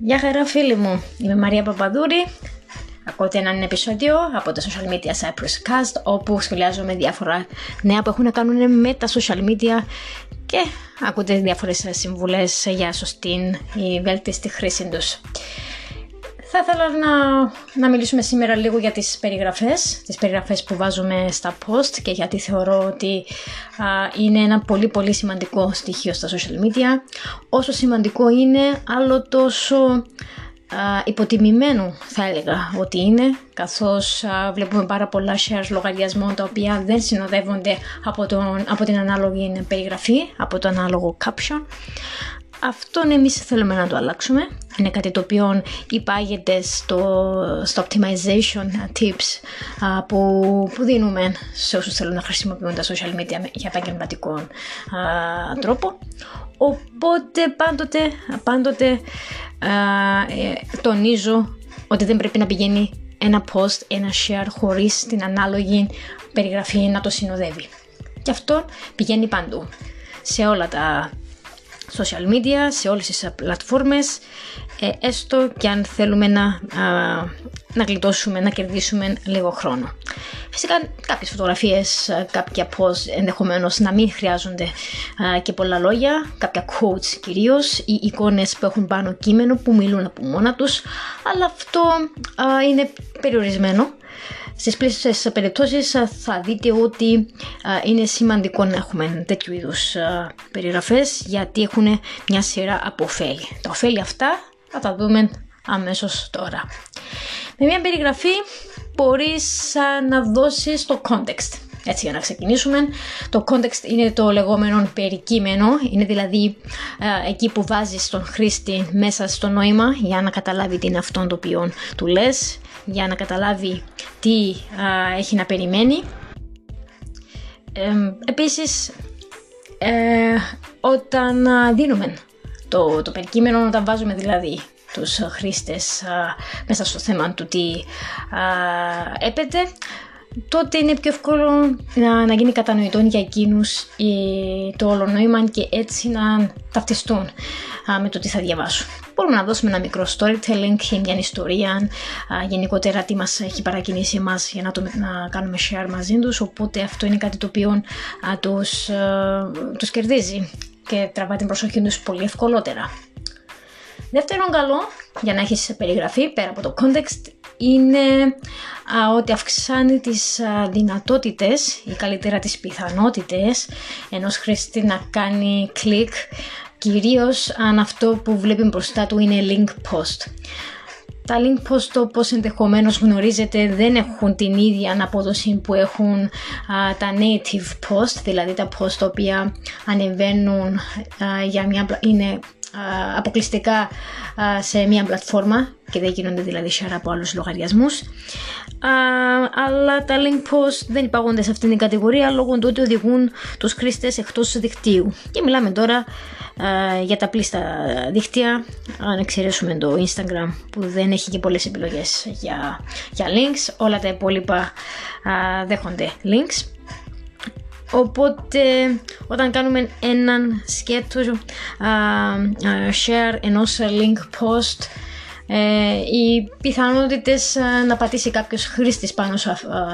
Γεια χαρά φίλοι μου, είμαι Μαρία Παπαδούρη Ακούτε έναν επεισόδιο από τα social media Cyprus Cast όπου σχολιάζομαι διάφορα νέα που έχουν να κάνουν με τα social media και ακούτε διάφορες συμβουλές για σωστή ή βέλτιστη χρήση τους. Θα ήθελα να, να μιλήσουμε σήμερα λίγο για τις περιγραφές, τις περιγραφές που βάζουμε στα post και γιατί θεωρώ ότι είναι ένα πολύ πολύ σημαντικό στοιχείο στα social media. Όσο σημαντικό είναι, άλλο τόσο υποτιμημένο θα έλεγα ότι είναι καθώς βλέπουμε πάρα πολλά shares λογαριασμών τα οποία δεν συνοδεύονται από, τον, από την ανάλογη περιγραφή, από το ανάλογο caption αυτόν εμείς θέλουμε να το αλλάξουμε. Είναι κάτι το οποίο υπάγεται στο, στο optimization tips που, που δίνουμε σε όσους θέλουν να χρησιμοποιούν τα social media για επαγγελματικό τρόπο. Οπότε πάντοτε, πάντοτε ε, τονίζω ότι δεν πρέπει να πηγαίνει ένα post, ένα share χωρίς την ανάλογη περιγραφή να το συνοδεύει. Και αυτό πηγαίνει παντού. Σε όλα τα social media, σε όλες τις πλατφόρμες, ε, έστω και αν θέλουμε να, να γλιτώσουμε, να κερδίσουμε λίγο χρόνο. Φυσικά κάποιες φωτογραφίες, κάποια post ενδεχομένως να μην χρειάζονται και πολλά λόγια, κάποια quotes κυρίως, ή εικόνες που έχουν πάνω κείμενο που μιλούν από μόνα τους, αλλά αυτό είναι περιορισμένο στις πλήσεις περιπτώσεις θα δείτε ότι είναι σημαντικό να έχουμε τέτοιου είδους περιγραφές γιατί έχουν μια σειρά από ωφέλη. Τα ωφέλη αυτά θα τα δούμε αμέσως τώρα. Με μια περιγραφή μπορείς να δώσεις το context. Έτσι για να ξεκινήσουμε, το context είναι το λεγόμενο περικείμενο, είναι δηλαδή εκεί που βάζεις τον χρήστη μέσα στο νόημα για να καταλάβει τι είναι αυτό το οποίο του λες, για να καταλάβει τι έχει να περιμένει. Ε, επίσης, ε, όταν δίνουμε το, το περικείμενο, όταν βάζουμε δηλαδή τους χρήστες μέσα στο θέμα του τι έπεται, τότε είναι πιο εύκολο να, να γίνει κατανοητό για εκείνους το όλο νόημα και έτσι να ταυτιστούν με το τι θα διαβάσουν. Μπορούμε να δώσουμε ένα μικρό storytelling, μια ιστορία, α, γενικότερα τι μας έχει παρακινήσει εμάς για να, το, να κάνουμε share μαζί τους, οπότε αυτό είναι κάτι το οποίο α, τους, τους κερδίζει και τραβά την προσοχή τους πολύ ευκολότερα. Δεύτερον καλό για να έχεις περιγραφή πέρα από το context είναι α, ότι αυξάνει τις α, δυνατότητες ή καλύτερα τις πιθανότητες ενός χρήστη να κάνει κλικ κυρίως αν αυτό που βλέπει μπροστά του είναι link post. Τα link post όπως ενδεχομένως γνωρίζετε δεν έχουν την ίδια αναπόδοση που έχουν τα native post, δηλαδή τα post τα οποία ανεβαίνουν για μια, είναι αποκλειστικά σε μια πλατφόρμα και δεν γίνονται δηλαδή share από άλλους λογαριασμούς. Αλλά τα link post δεν υπάγονται σε αυτήν την κατηγορία λόγω του ότι οδηγούν τους χρήστες εκτός δικτύου. Και μιλάμε τώρα για τα πλήστα δίκτυα. Αν εξαιρέσουμε το Instagram που δεν έχει και πολλές επιλογές για, για links όλα τα υπόλοιπα δέχονται links. Οπότε όταν κάνουμε έναν σκέτο share ενός link post ε, οι πιθανότητες να πατήσει κάποιος χρήστης πάνω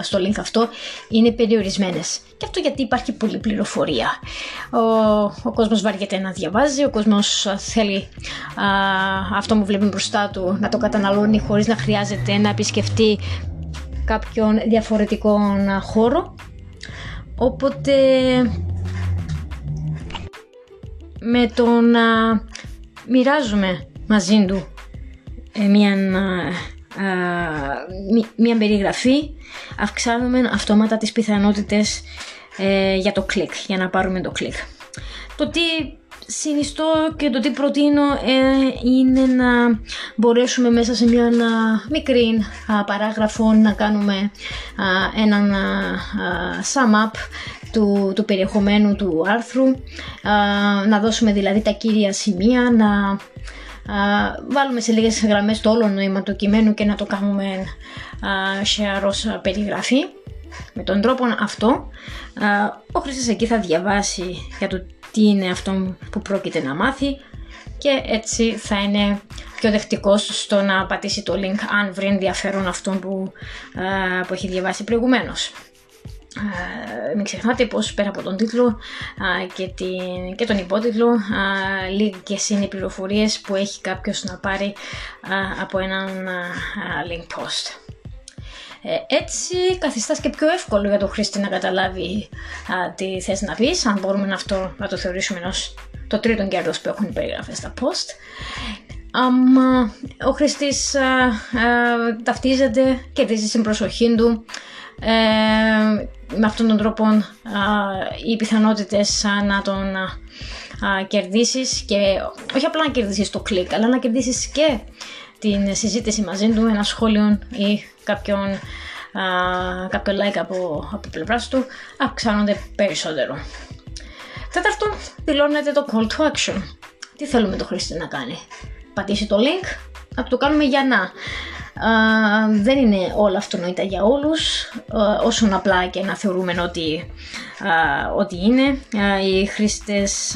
στο link αυτό είναι περιορισμένες. Και αυτό γιατί υπάρχει πολλή πληροφορία. Ο, ο κόσμος βαριέται να διαβάζει, ο κόσμος θέλει αυτό που βλέπει μπροστά του να το καταναλώνει χωρίς να χρειάζεται να επισκεφτεί κάποιον διαφορετικό χώρο Οπότε με το να μοιράζουμε μαζί του ε, μια, μια περιγραφή αυξάνουμε αυτόματα τις πιθανότητες ε, για το κλικ, για να πάρουμε το κλικ. Το τι συνιστώ και το τι προτείνω ε, είναι να μπορέσουμε μέσα σε μια μικρή παράγραφο να κάνουμε έναν sum up του, του περιεχομένου του άρθρου, να δώσουμε δηλαδή τα κύρια σημεία, να βάλουμε σε λίγες γραμμές το όλο νόημα του κειμένου και να το κάνουμε share ως περιγραφή. Με τον τρόπο αυτό, ο χρήστης εκεί θα διαβάσει για το τι είναι αυτό που πρόκειται να μάθει και έτσι θα είναι πιο δεκτικός στο να πατήσει το link αν βρει ενδιαφέρον αυτόν που, που έχει διαβάσει προηγουμένως. Uh, μην ξεχνάτε πως πέρα από τον τίτλο και, την, και τον υπότιτλο uh, λίγες είναι οι πληροφορίες που έχει κάποιος να πάρει από έναν link post. Ε, έτσι καθιστάς και πιο εύκολο για τον χρήστη να καταλάβει τι θες να πεις, αν μπορούμε να αυτό να το θεωρήσουμε ως το τρίτο κέρδος που έχουν οι περιγραφές στα post. Um, ο χρήστης ταυτίζεται, κερδίζει την προσοχή του, ε, με αυτόν τον τρόπο οι πιθανότητες να τον κερδίσεις και όχι απλά να κερδίσεις το κλικ αλλά να κερδίσεις και την συζήτηση μαζί του, ένα σχόλιο ή κάποιον, κάποιο like από, από πλευράς του αυξάνονται περισσότερο. Τέταρτον, δηλώνεται το call to action. Τι θέλουμε το χρήστη να κάνει; Πατήσει το link, να το κάνουμε για να δεν είναι όλα αυτονόητα για όλους όσον απλά και να θεωρούμε ότι, ότι είναι. οι χρήστες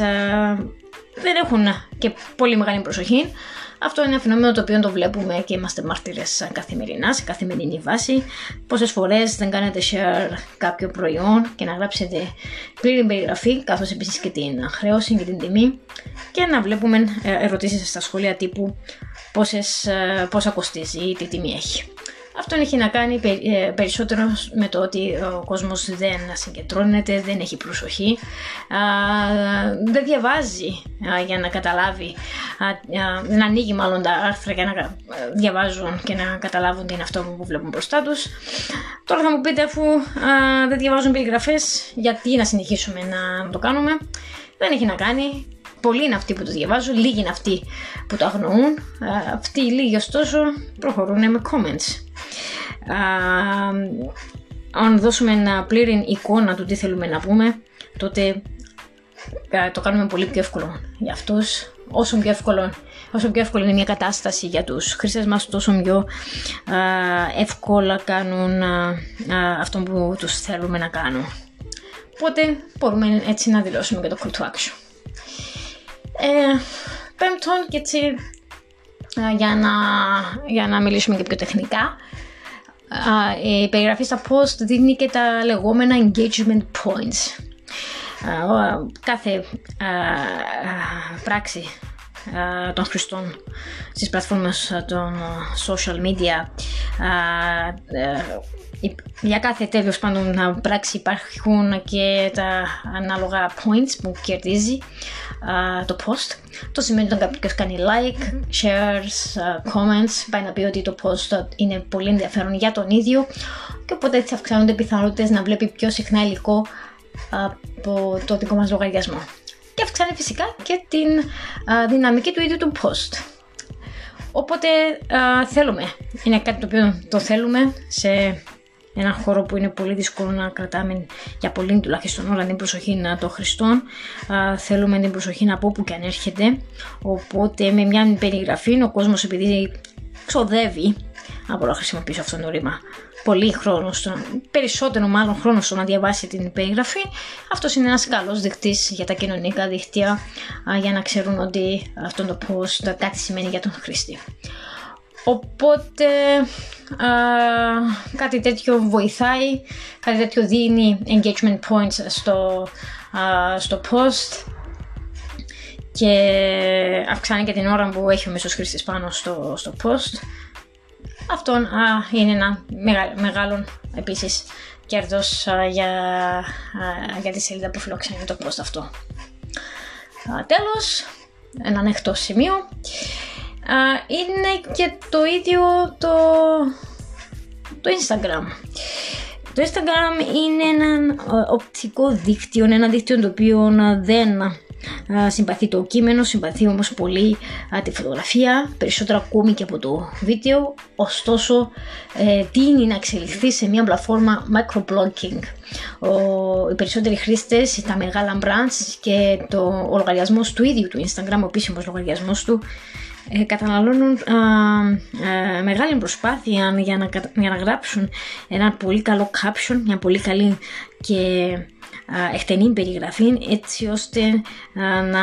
δεν έχουν και πολύ μεγάλη προσοχή αυτό είναι ένα φαινόμενο το οποίο το βλέπουμε και είμαστε μάρτυρε καθημερινά, σε καθημερινή βάση. Πόσες φορές δεν κάνετε share κάποιο προϊόν και να γράψετε πλήρη περιγραφή, καθώς επίσης και την χρέωση και την τιμή και να βλέπουμε ε, ερωτήσεις στα σχόλια τύπου πόσες, ε, πόσα κοστίζει ή τι τιμή έχει. Αυτό έχει να κάνει ε, περισσότερο με το ότι ο κόσμος δεν συγκεντρώνεται, δεν έχει προσοχή, δεν διαβάζει για να καταλάβει, δεν ανοίγει μάλλον τα άρθρα για να διαβάζουν και να καταλάβουν τι είναι αυτό που βλέπουν μπροστά τους. Τώρα θα μου πείτε αφού δεν διαβάζουν περιγραφές, γιατί να συνεχίσουμε να το κάνουμε. Δεν έχει να κάνει, Πολλοί είναι αυτοί που το διαβάζουν, λίγοι είναι αυτοί που το αγνοούν. Αυτοί οι λίγοι ωστόσο προχωρούν με comments. Αν δώσουμε ένα πλήρη εικόνα του τι θέλουμε να πούμε, τότε το κάνουμε πολύ πιο εύκολο για αυτούς. Όσο πιο εύκολο, όσο πιο εύκολο είναι μια κατάσταση για τους χρήστες μας, τόσο πιο εύκολα κάνουν αυτό που τους θέλουμε να κάνουν. Οπότε μπορούμε έτσι να δηλώσουμε και το call to action. Ε, πέμπτον και έτσι ε, για να, για να μιλήσουμε και πιο τεχνικά η περιγραφή στα post δίνει και τα λεγόμενα engagement points. Κάθε πράξη των χρηστών στις πλατφόρμες των social media για κάθε τέλος πάντων πράξη υπάρχουν και τα ανάλογα points που κερδίζει το post. Το σημαίνει ότι κάποιος κάνει like, shares, comments, πάει να πει ότι το post είναι πολύ ενδιαφέρον για τον ίδιο και οπότε έτσι αυξάνονται οι πιθανότητες να βλέπει πιο συχνά υλικό από το δικό μας λογαριασμό. Και αυξάνει φυσικά και την δυναμική του ίδιου του post. Οπότε θέλουμε, είναι κάτι το οποίο το θέλουμε σε ένα χώρο που είναι πολύ δύσκολο να κρατάμε για πολύ τουλάχιστον όλα την προσοχή των χρηστών. θέλουμε την προσοχή από όπου και αν έρχεται. Οπότε με μια περιγραφή ο κόσμος επειδή ξοδεύει από να χρησιμοποιήσω αυτό το ρήμα πολύ χρόνο, στο, περισσότερο μάλλον χρόνο στο να διαβάσει την περιγραφή, αυτός είναι ένας καλός δεικτής για τα κοινωνικά δίκτυα για να ξέρουν ότι αυτό το post κάτι σημαίνει για τον χρήστη. Οπότε κάτι τέτοιο βοηθάει, κάτι τέτοιο δίνει engagement points στο, στο post και αυξάνει και την ώρα που έχει ο μέσος χρήστης πάνω στο, στο post. Αυτό είναι ένα μεγάλο, μεγάλο επίσης κέρδος για, για τη σελίδα που φιλοξενεί το post αυτό. τέλος, ένα ανοιχτό σημείο είναι και το ίδιο το, το Instagram. Το Instagram είναι ένα οπτικό δίκτυο, ένα δίκτυο το οποίο δεν συμπαθεί το κείμενο, συμπαθεί όμως πολύ τη φωτογραφία, περισσότερο ακόμη και από το βίντεο, ωστόσο ε, τίνει να εξελιχθεί σε μια πλατφόρμα microblogging; Ο, οι περισσότεροι χρήστες, τα μεγάλα brands και το, ο λογαριασμός του ίδιου του Instagram, ο επίσημος λογαριασμός του, ε, καταναλώνουν ε, μεγάλη προσπάθεια για να, για να γράψουν ένα πολύ καλό caption, μια πολύ καλή και εκτενή περιγραφή έτσι ώστε να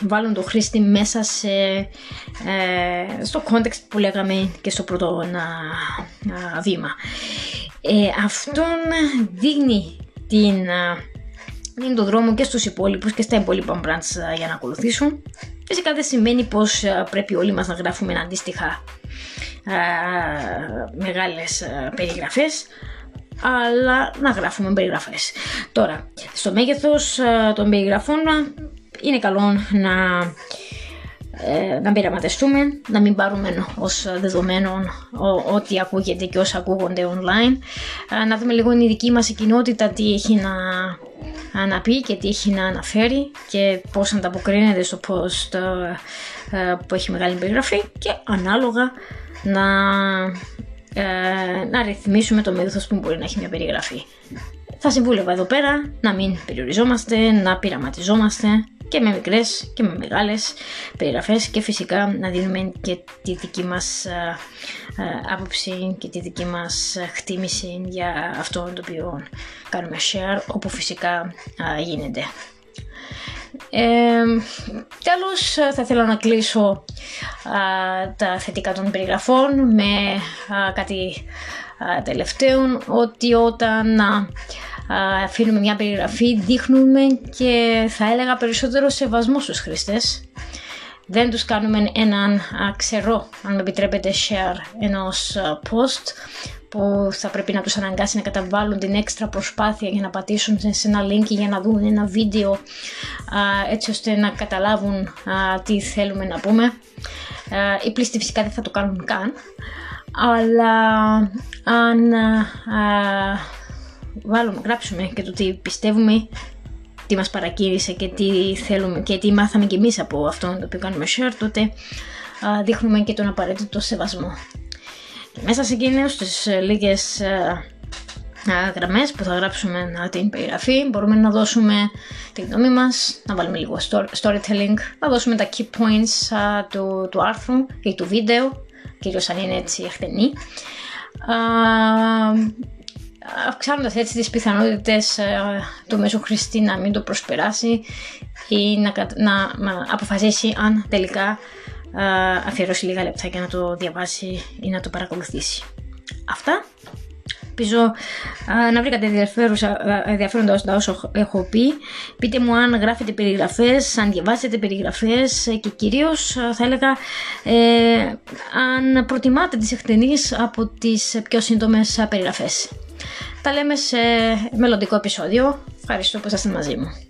βάλουν το χρήστη μέσα σε, ε, στο context που λέγαμε και στο πρώτο βήμα. Ε, αυτόν δείχνει την είναι το δρόμο και στους υπόλοιπους και στα υπόλοιπα brands για να ακολουθήσουν. Φυσικά δεν σημαίνει πως πρέπει όλοι μας να γράφουμε αντίστοιχα μεγάλες περιγραφές αλλά να γράφουμε περιγραφές. Τώρα, στο μέγεθος των περιγραφών είναι καλό να ε, να πειραματιστούμε, να μην πάρουμε ως δεδομένο ό,τι ακούγεται και όσα ακούγονται online, ε, να δούμε λίγο η δική μας κοινότητα τι έχει να, να πει και τι έχει να αναφέρει και πώς ανταποκρίνεται στο post ε, που έχει μεγάλη περιγραφή και ανάλογα να, να ρυθμίσουμε το μέγεθος που μπορεί να έχει μια περιγραφή. Θα συμβούλευα εδώ πέρα να μην περιοριζόμαστε, να πειραματιζόμαστε και με μικρές και με μεγάλες περιγραφές και φυσικά να δίνουμε και τη δική μας άποψη και τη δική μας χτίμηση για αυτό το οποίο κάνουμε share όπου φυσικά γίνεται. Ε, τέλος θα ήθελα να κλείσω τα θετικά των περιγραφών με κάτι τελευταίο ότι όταν αφήνουμε μια περιγραφή, δείχνουμε και θα έλεγα περισσότερο σεβασμό στους χρήστες. Δεν τους κάνουμε έναν ξερό, αν με επιτρέπετε, share ενός post που θα πρέπει να τους αναγκάσει να καταβάλουν την έξτρα προσπάθεια για να πατήσουν σε ένα link για να δουν ένα βίντεο έτσι ώστε να καταλάβουν τι θέλουμε να πούμε. Οι πλήστοι φυσικά δεν θα το κάνουν καν, αλλά αν βάλουμε, γράψουμε και το τι πιστεύουμε, τι μας παρακύρισε και τι θέλουμε και τι μάθαμε κι εμείς από αυτό το οποίο κάνουμε share, τότε α, δείχνουμε και τον απαραίτητο σεβασμό. Και μέσα σε εκείνες τις ε, λίγες α, γραμμές που θα γράψουμε την περιγραφή μπορούμε να δώσουμε τη γνώμη μας, να βάλουμε λίγο storytelling, να δώσουμε τα key points του, του άρθρου ή του βίντεο, κυρίως αν είναι έτσι εκτενή αυξάνοντας έτσι τις πιθανότητες ε, του μέσου χρηστή να μην το προσπεράσει ή να, να, αποφασίσει αν τελικά ε, αφιερώσει λίγα λεπτά για να το διαβάσει ή να το παρακολουθήσει. Αυτά. Ελπίζω ε, να βρήκατε ενδιαφέροντα όσο έχω πει. Πείτε μου αν γράφετε περιγραφές, αν διαβάζετε περιγραφές και κυρίως θα έλεγα αν προτιμάτε τις εκτενείς από τις πιο σύντομες περιγραφές. Τα λέμε σε μελλοντικό επεισόδιο. Ευχαριστώ που ήσασταν μαζί μου.